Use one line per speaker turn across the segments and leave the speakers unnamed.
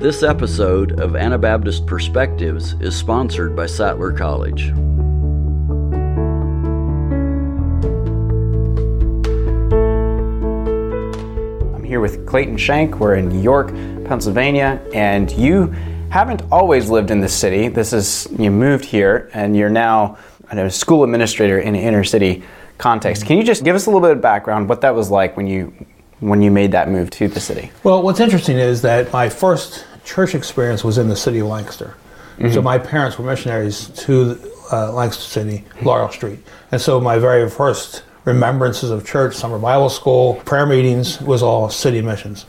This episode of Anabaptist Perspectives is sponsored by Sattler College.
I'm here with Clayton Shank. We're in York, Pennsylvania, and you haven't always lived in the city. This is you moved here, and you're now a school administrator in an inner city context. Can you just give us a little bit of background what that was like when you when you made that move to the city?
Well, what's interesting is that my first church experience was in the city of Lancaster. Mm-hmm. So my parents were missionaries to uh, Lancaster City, Laurel Street. And so my very first remembrances of church, summer Bible school, prayer meetings was all city missions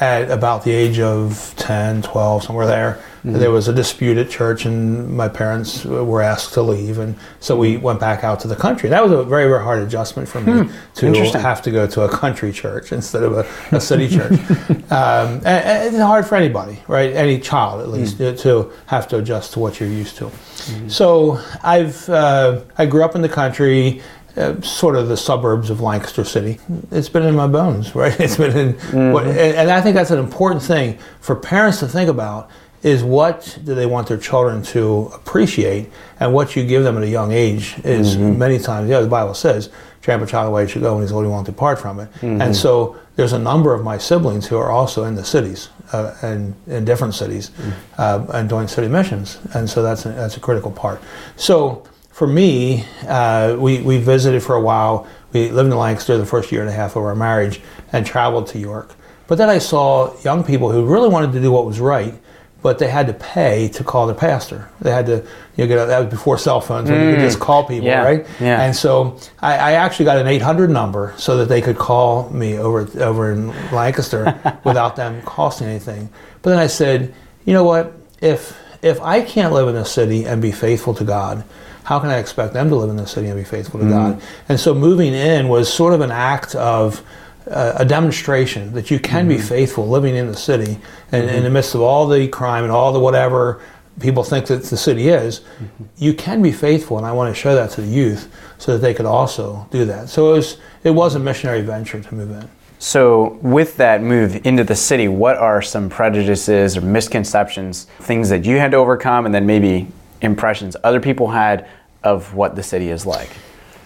at about the age of 10, 12, somewhere there. Mm-hmm. There was a dispute at church, and my parents were asked to leave, and so we went back out to the country. That was a very, very hard adjustment for me hmm. to have to go to a country church instead of a, a city church. Um, and, and, it's hard for anybody, right? Any child, at least, mm-hmm. to have to adjust to what you're used to. Mm-hmm. So I've uh, I grew up in the country uh, sort of the suburbs of Lancaster City. It's been in my bones, right? It's been in, mm-hmm. what, and, and I think that's an important thing for parents to think about is what do they want their children to appreciate and what you give them at a young age is mm-hmm. many times yeah the bible says up a child the way he should go and he's old he won't depart from it mm-hmm. and so there's a number of my siblings who are also in the cities uh, and in different cities mm-hmm. uh, and doing city missions and so that's a, that's a critical part so for me, uh, we, we visited for a while. We lived in Lancaster the first year and a half of our marriage and traveled to York. But then I saw young people who really wanted to do what was right, but they had to pay to call their pastor. They had to, you know, get a, that was before cell phones, when mm. you could just mm. call people,
yeah.
right?
Yeah.
And so I, I, actually got an 800 number so that they could call me over over in Lancaster without them costing anything. But then I said, you know what? If if I can't live in a city and be faithful to God, how can I expect them to live in the city and be faithful to mm-hmm. God? And so moving in was sort of an act of uh, a demonstration that you can mm-hmm. be faithful living in the city and mm-hmm. in the midst of all the crime and all the whatever people think that the city is, mm-hmm. you can be faithful, and I want to show that to the youth so that they could also do that. So it was it was a missionary venture to move in.
So, with that move into the city, what are some prejudices or misconceptions, things that you had to overcome, and then maybe impressions other people had of what the city is like?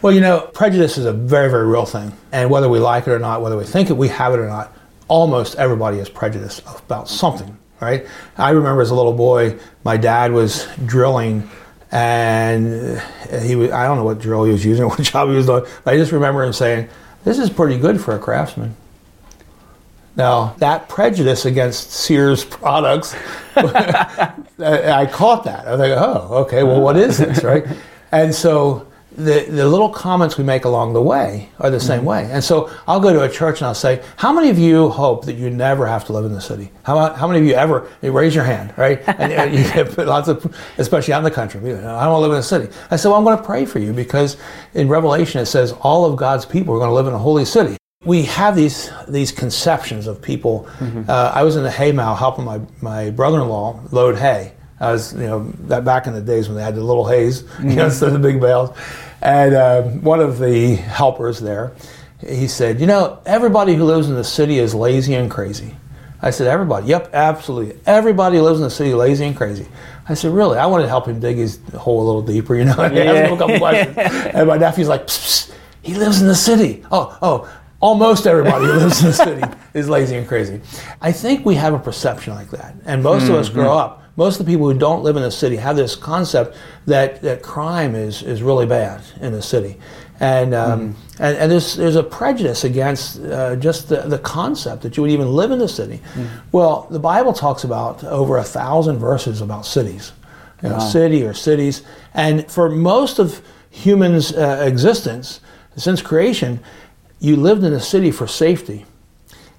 Well, you know, prejudice is a very, very real thing. And whether we like it or not, whether we think it, we have it or not, almost everybody is prejudiced about something, right? I remember as a little boy, my dad was drilling and he was, I don't know what drill he was using, what job he was doing, I just remember him saying, this is pretty good for a craftsman. Now, that prejudice against Sears products, I caught that. I was like, oh, okay, well, what is this, right? And so the, the little comments we make along the way are the same mm-hmm. way. And so I'll go to a church and I'll say, How many of you hope that you never have to live in the city? How, how many of you ever, you raise your hand, right? And, you get lots of, especially out in the country, you know, I don't want to live in the city. I said, Well, I'm going to pray for you because in Revelation it says all of God's people are going to live in a holy city we have these these conceptions of people. Mm-hmm. Uh, I was in the hay mow helping my, my brother-in-law load hay. I was, you know, that back in the days when they had the little hays, mm-hmm. you know, instead of the big bales. And uh, one of the helpers there, he said, you know, everybody who lives in the city is lazy and crazy. I said, everybody? Yep, absolutely. Everybody lives in the city lazy and crazy. I said, really? I wanted to help him dig his hole a little deeper, you know, and yeah. ask him a couple questions. and my nephew's like, psst, psst, he lives in the city. Oh, oh, almost everybody who lives in the city is lazy and crazy. I think we have a perception like that. And most mm-hmm. of us grow mm-hmm. up. Most of the people who don't live in the city have this concept that, that crime is, is really bad in the city. And, um, mm-hmm. and, and, there's, there's a prejudice against uh, just the, the concept that you would even live in the city. Mm-hmm. Well, the Bible talks about over a thousand verses about cities, you know, wow. city or cities. And for most of humans' uh, existence, since creation, you lived in a city for safety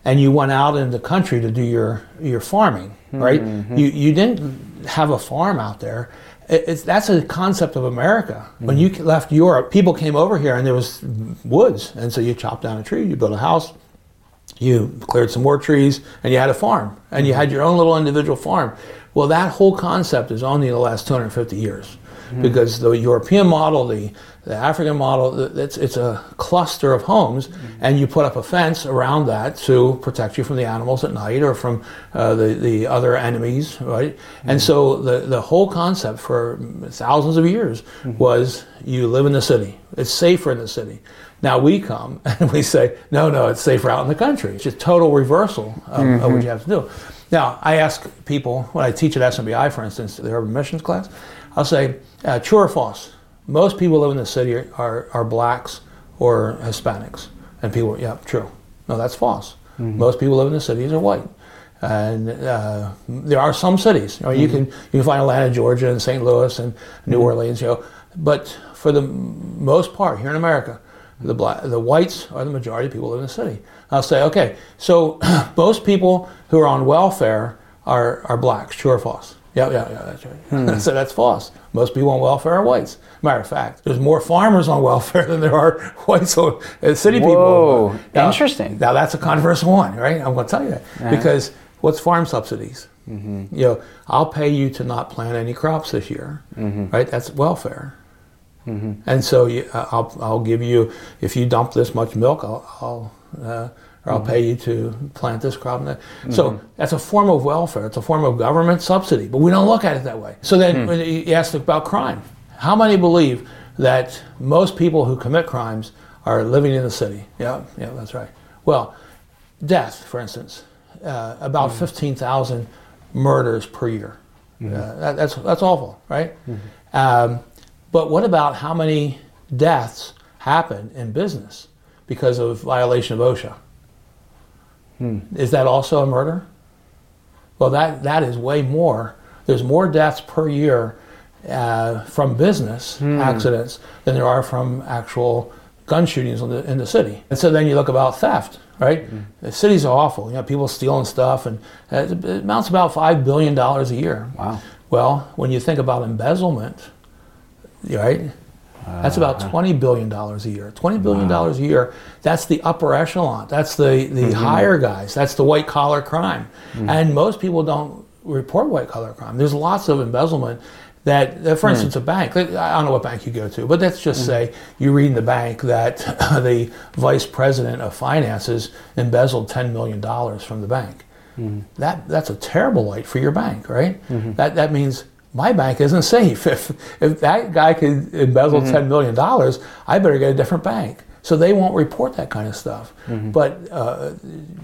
and you went out in the country to do your, your farming, right? Mm-hmm. You, you didn't have a farm out there. It, that's a concept of America. Mm-hmm. When you left Europe, people came over here and there was woods. And so you chopped down a tree, you built a house, you cleared some more trees, and you had a farm. And you had your own little individual farm. Well, that whole concept is only in the last 250 years. Mm-hmm. because the European model, the, the African model, it's, it's a cluster of homes, mm-hmm. and you put up a fence around that to protect you from the animals at night or from uh, the, the other enemies, right? And mm-hmm. so the, the whole concept for thousands of years was you live in the city, it's safer in the city. Now we come and we say, no, no, it's safer out in the country. It's just total reversal of, of what you have to do. Now, I ask people, when I teach at SMBI, for instance, the urban missions class, I'll say, uh, true or false? Most people live in the city are, are, are blacks or Hispanics. And people, yeah, true. No, that's false. Most people live in the cities are white. And uh, there are some cities. You, know, you can you can find Atlanta, Georgia, and St. Louis and New Orleans. You know, but for the most part here in America, the black, the whites are the majority of people live in the city. I'll say, okay, so most people who are on welfare are, are blacks. True or false? Yeah, yeah, yeah, that's right. so that's false. Most people on welfare are whites. Matter of fact, there's more farmers on welfare than there are whites on uh, city
Whoa,
people. Now-
interesting.
Now that's a controversial one, right? I'm going to tell you that because what's farm subsidies? You know, I'll pay you to not plant any crops this year, right? That's welfare. And so you, uh, I'll, I'll give you, if you dump this much milk, I'll, I'll uh, or I'll pay you to plant this crop. And that. So that's a form of welfare. It's a form of government subsidy, but we don't look at it that way. So then when you asked about crime. How many believe that most people who commit crimes are living in the city? Yeah, yeah, that's right. Well, death, for instance, uh, about 15,000 murders per year. Uh, that, that's, that's awful, right? Um, but what about how many deaths happen in business because of violation of OSHA? Is that also a murder? Well, that, that is way more. There's more deaths per year uh, from business accidents than there are from actual gun shootings in the, in the city. And so then you look about theft, right? The cities are awful. You know, people stealing stuff, and uh, it it amounts about $5 billion a year.
Wow.
Well, when you think about embezzlement, right? That's about uh, twenty billion dollars a year. Twenty billion dollars a year. That's the upper echelon. That's the the mm-hmm. higher guys. That's the white collar crime. Mm-hmm. And most people don't report white collar crime. There's lots of embezzlement. That, that for instance, mm. a bank. I don't know what bank you go to, but let's just mm. say you read in the bank that the vice president of finances embezzled ten million dollars from the bank. Mm-hmm. That that's a terrible light for your bank, right? That that means my bank isn't safe. If if that guy could embezzle mm-hmm. ten million dollars, I better get a different bank. So they won't report that kind of stuff. Mm-hmm. But uh,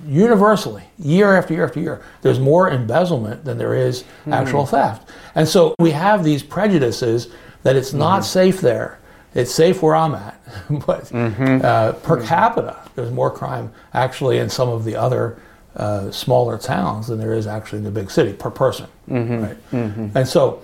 universally, year after year after year, there's more embezzlement than there is mm-hmm. actual theft. And so we have these prejudices that it's not safe there. It's safe where I'm at, but uh, per capita, there's more crime actually in some of the other uh, smaller towns than there is actually in the big city per person. Right? And so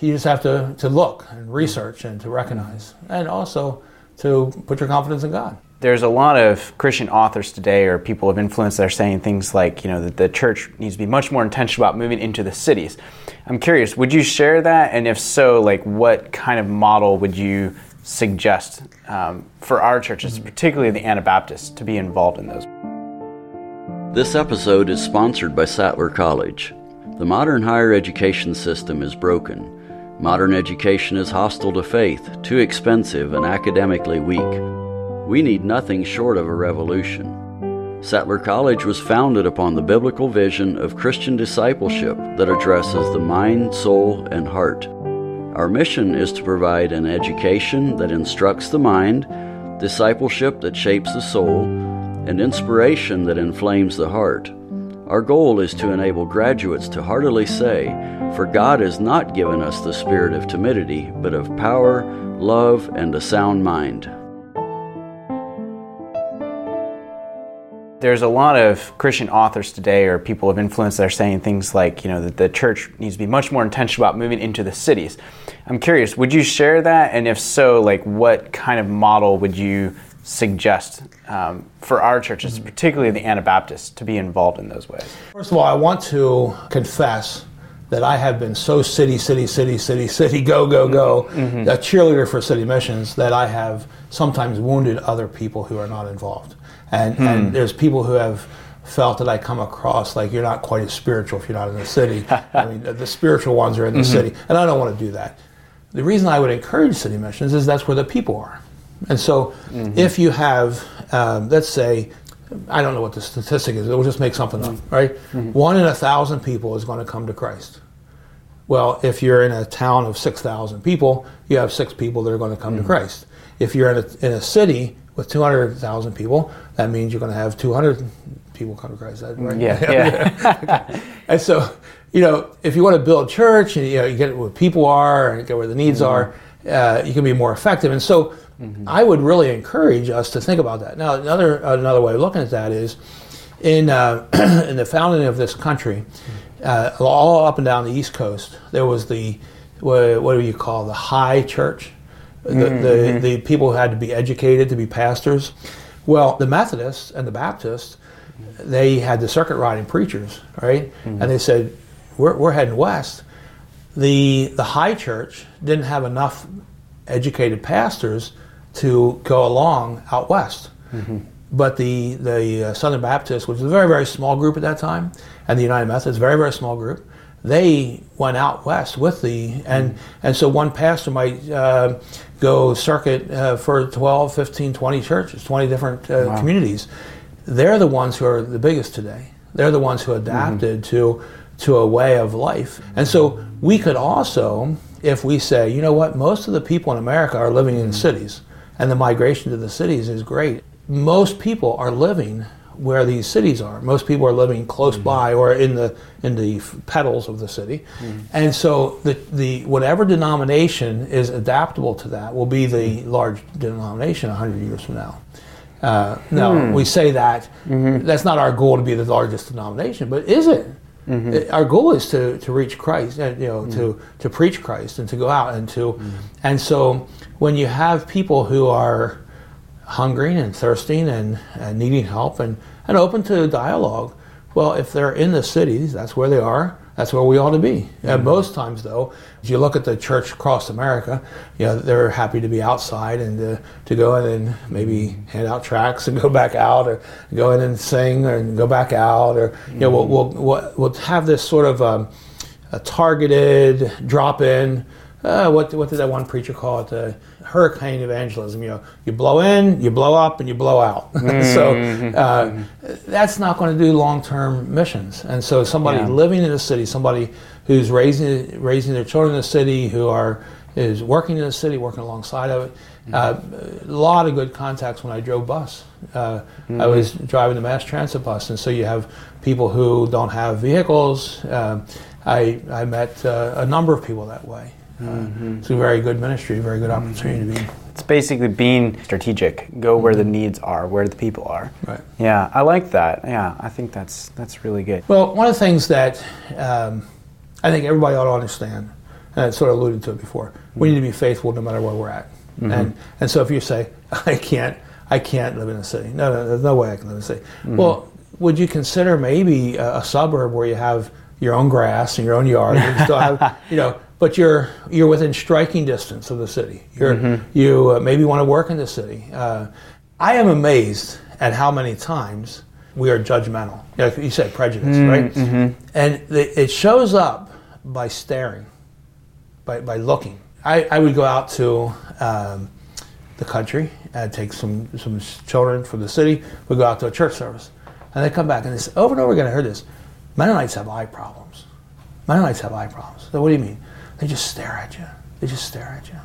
you just have to, to look and research and to recognize, and also to put your confidence in God.
There's a lot of Christian authors today or people of influence that are saying things like, you know, that the church needs to be much more intentional about moving into the cities. I'm curious, would you share that? And if so, like what kind of model would you suggest um, for our churches, particularly the Anabaptists, to be involved in those?
This episode is sponsored by Sattler College. The modern higher education system is broken. Modern education is hostile to faith, too expensive, and academically weak. We need nothing short of a revolution. Sattler College was founded upon the biblical vision of Christian discipleship that addresses the mind, soul, and heart. Our mission is to provide an education that instructs the mind, discipleship that shapes the soul, and inspiration that inflames the heart. Our goal is to enable graduates to heartily say, For God has not given us the spirit of timidity, but of power, love, and a sound mind.
There's a lot of Christian authors today or people of influence that are saying things like, you know, that the church needs to be much more intentional about moving into the cities. I'm curious, would you share that? And if so, like what kind of model would you suggest um, for our churches, mm-hmm. particularly the Anabaptists, to be involved in those ways?
First of all, I want to confess that I have been so city, city, city, city, city, go, go, go, mm-hmm. a cheerleader for city missions that I have sometimes wounded other people who are not involved. And, hmm. and there's people who have felt that I come across like you're not quite as spiritual if you're not in the city. I mean, the spiritual ones are in the mm-hmm. city, and I don't want to do that. the reason I would encourage city missions is that's where the people are. And so mm-hmm. if you have, um, let's say, I don't know what the statistic is, we'll just make something up, mm-hmm. right? Mm-hmm. One in a thousand people is going to come to Christ. Well, if you're in a town of 6,000 people, you have six people that are going to come to Christ. If you're in a, in a city with 200,000 people, that means you're going to have 200 people come to Christ, right?
Yeah, yeah.
And so, you know, if you want to build church and you, know, you get where people are and get where the needs are, uh, you can be more effective. And so, I would really encourage us to think about that. Now, another another way of looking at that is, in uh, in the founding of this country, uh, all up and down the East Coast, there was the what, what do you call the high church, the, the the people who had to be educated to be pastors. Well, the Methodists and the Baptists, they had the circuit riding preachers, right? And they said, we're, we're heading west. The, the high church didn't have enough educated pastors to go along out west. But the, the uh, Southern Baptists, which was a very, very small group at that time, and the United Methodists, very, very small group, they went out west with the, and, and so one pastor might uh, go circuit uh, for 12, 15, 20 churches, 20 different uh, communities. They're the ones who are the biggest today. They're the ones who adapted to, to a way of life. And so we could also, if we say, you know what, most of the people in America are living in cities, and the migration to the cities is great. Most people are living where these cities are. Most people are living close mm-hmm. by or in the in the petals of the city, mm-hmm. and so the the whatever denomination is adaptable to that will be the mm-hmm. large denomination hundred years from now. Uh, now hmm. we say that that's not our goal to be the largest denomination, but is it? Uh, Our goal is to, to reach Christ, and you know, to, to preach Christ and to go out and to, and so when you have people who are hungering and thirsting and, and needing help and, and open to dialogue, well, if they're in the cities, that's where they are. That's where we ought to be. And mm-hmm. most times, though, if you look at the church across America, you know, they're happy to be outside and to, to go in and maybe mm-hmm. hand out tracts and go back out, or go in and sing and go back out, or you know, we'll, mm-hmm. we'll, we'll, we'll have this sort of um, a targeted drop in. Uh, what, what did that one preacher call it? Uh, hurricane evangelism. You know, you blow in, you blow up, and you blow out. so uh, that's not going to do long-term missions. And so somebody
Yeah.
living in a city, somebody who's raising raising their children in the city, who are is working in the city, working alongside of it. Uh, a lot of good contacts when I drove bus. Uh, I was driving the mass transit bus, and so you have people who don't have vehicles. Um I I met uh, a number of people that way. Uh, It's a very good ministry, very good opportunity to be.
It's basically being strategic. Go where the needs are, where the people are.
Right.
Yeah, I like that. Yeah, I think that's that's really good.
Well, one of the things that um, I think everybody ought to understand, and I sort of alluded to it before, we need to be faithful no matter where we're at. And and so if you say I can't I can't live in a city, no, no, there's no way I can live in a city. Well, would you consider maybe a, a suburb where you have your own grass and your own yard, and you still have you know, but you're you're within striking distance of the city. You're you uh, maybe want to work in the city. Uh, I am amazed at how many times we are judgmental. Like you said, prejudice, right? And the, it shows up by staring, by, by looking. I, I would go out to um, the country and take some, some children from the city. We'd go out to a church service. And they come back and they say, over and over again, I heard this Mennonites have eye problems. Mennonites have eye problems. So what do you mean? They just stare at you. They just stare at you.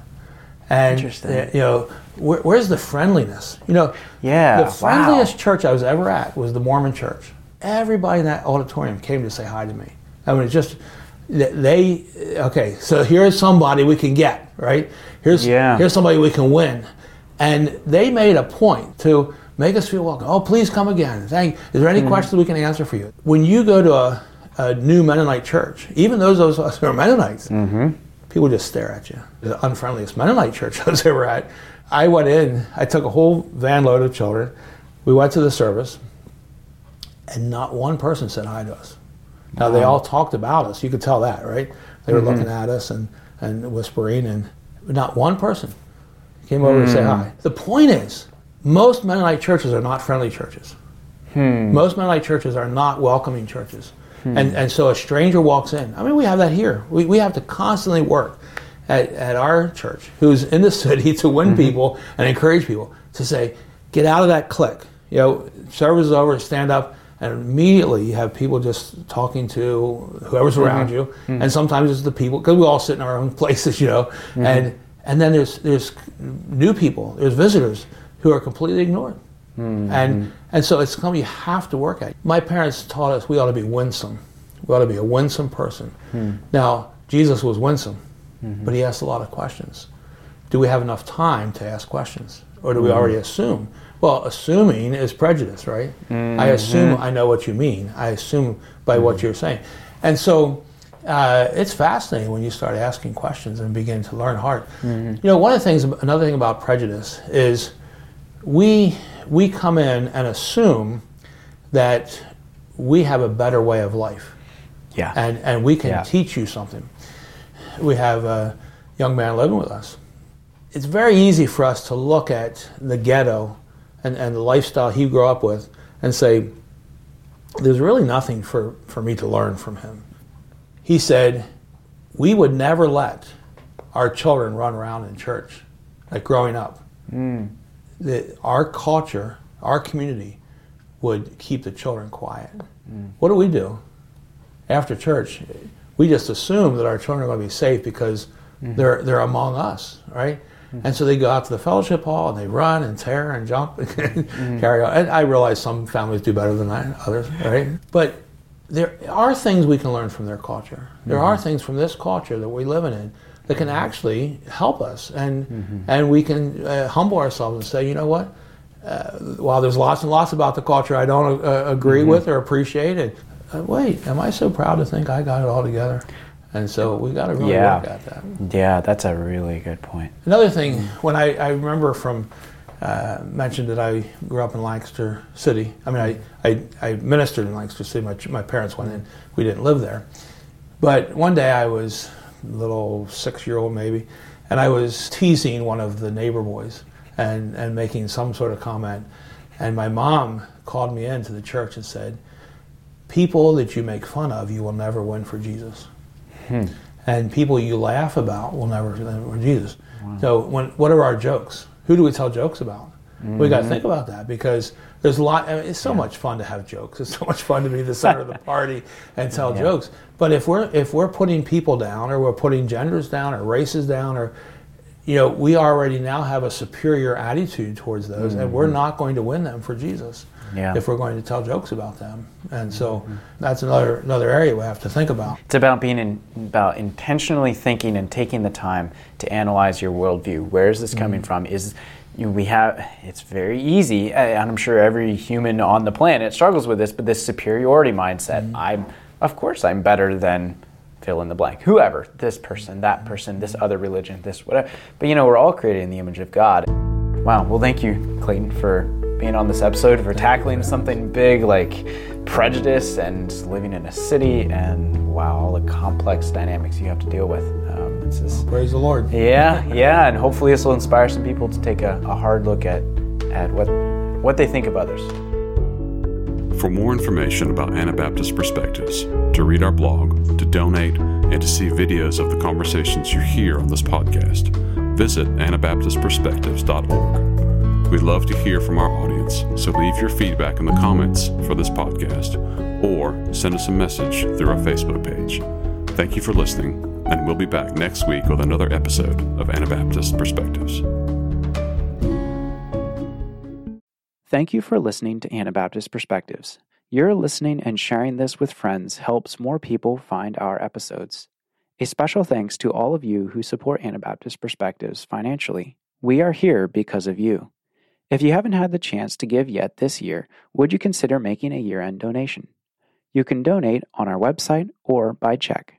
And
Interesting.
you know, where, where's the friendliness? You know,
Yeah,
the
wow.
friendliest church I was ever at was the Mormon church. Everybody in that auditorium came to say hi to me. I mean, it's just they. Okay, so here's somebody we can get right. Here's
Yeah.
here's somebody we can win, and they made a point to make us feel welcome. Oh, please come again. Thank. Is there any hmm. questions we can answer for you? When you go to a, a new Mennonite church, even those of us who are Mennonites, mm-hmm. people just stare at you. The unfriendliest Mennonite church I was ever at. I went in, I took a whole van load of children. We went to the service, and not one person said hi to us. Now, they all talked about us. You could tell that, right? They were mm-hmm. looking at us and, and whispering, and not one person came over to say mm. hi. The point is, most Mennonite churches are not friendly churches. Hmm. Most Mennonite churches are not welcoming churches. Hmm. And, and so a stranger walks in. I mean, we have that here. We, we have to constantly work. at, at our church who's in the city to win mm-hmm. people and encourage people to say, get out of that clique. You know, service is over, stand up, and immediately you have people just talking to whoever's mm-hmm. around you, mm-hmm. and sometimes it's the people because we all sit in our own places, you know, and and then there's there's new people, there's visitors who are completely ignored, Mm-hmm. and and so it's something you have to work at. My parents taught us we ought to be winsome, we ought to be a winsome person. Hmm. Now Jesus was winsome, mm-hmm. but he asked a lot of questions. Do we have enough time to ask questions, or do we mm-hmm. already assume? Well, assuming is prejudice, right? I assume I know what you mean. I assume by what you're saying, and so uh, it's fascinating when you start asking questions and begin to learn hard. You know, one of the things, another thing about prejudice is we we come in and assume that we have a better way of life,
Yeah.
and and we can
Yeah.
teach you something. We have a young man living with us. It's very easy for us to look at the ghetto and, and the lifestyle he grew up with and say, there's really nothing for, for me to learn from him. He said, we would never let our children run around in church, like growing up. Hmm. The, our culture, our community, would keep the children quiet. Mm. What do we do? After church, we just assume that our children are going to be safe because mm-hmm. they're, they're among us, right? Mm-hmm. And so they go out to the fellowship hall and they run and tear and jump and mm-hmm. carry on. And I realize some families do better than that, others, right? But there are things we can learn from their culture. There are things from this culture that we live in that can actually help us, and and we can uh, humble ourselves and say, you know what? Uh, while there's lots and lots about the culture I don't uh, agree with or appreciate, it. Uh, wait, am I so proud to think I got it all together? And so we got to really
Yeah.
work at that.
Yeah, that's a really good point.
Another thing, when I, I remember from uh, mentioned that I grew up in Lancaster City. I mean, I, I, I ministered in Lancaster City. My, my parents went in. We didn't live there. But one day I was little six year old maybe, and I was teasing one of the neighbor boys and, and making some sort of comment. And my mom called me into the church and said, People that you make fun of, you will never win for Jesus hmm. and people you laugh about will never win for Jesus. So, when, what are our jokes? Who do we tell jokes about? We got to think about that because there's a lot. I mean, it's so much fun to have jokes. It's so much fun to be the center of the party and tell jokes. But if we're if we're putting people down, or we're putting genders down, or races down, or you know, we already now have a superior attitude towards those, and we're mm-hmm. not going to win them for Jesus
Yeah.
if we're going to tell jokes about them. And so mm-hmm. that's another another area we have to think about.
It's about being in, about intentionally thinking and taking the time to analyze your worldview. Where is this coming mm-hmm. from? Is you we have it's very easy, and I'm sure every human on the planet struggles with this. But this superiority mindset, I'm of course I'm better than fill in the blank, whoever, this person, that person, this other religion, this whatever. But you know, we're all created in the image of God. Wow. Well, thank you, Clayton, for being on this episode, for tackling something big like prejudice and living in a city, and wow, all the complex dynamics you have to deal with. Um,
Praise the Lord.
yeah, yeah, and hopefully this will inspire some people to take a, a hard look at at what what they think of others.
For more information about Anabaptist Perspectives, to read our blog, to donate, and to see videos of the conversations you hear on this podcast, visit AnabaptistPerspectives.org. We'd love to hear from our audience, so leave your feedback in the comments for this podcast or send us a message through our Facebook page. Thank you for listening, and we'll be back next week with another episode of Anabaptist Perspectives.
Thank you for listening to Anabaptist Perspectives. Your listening and sharing this with friends helps more people find our episodes. A special thanks to all of you who support Anabaptist Perspectives financially. We are here because of you. If you haven't had the chance to give yet this year, would you consider making a year end donation? You can donate on our website or by check.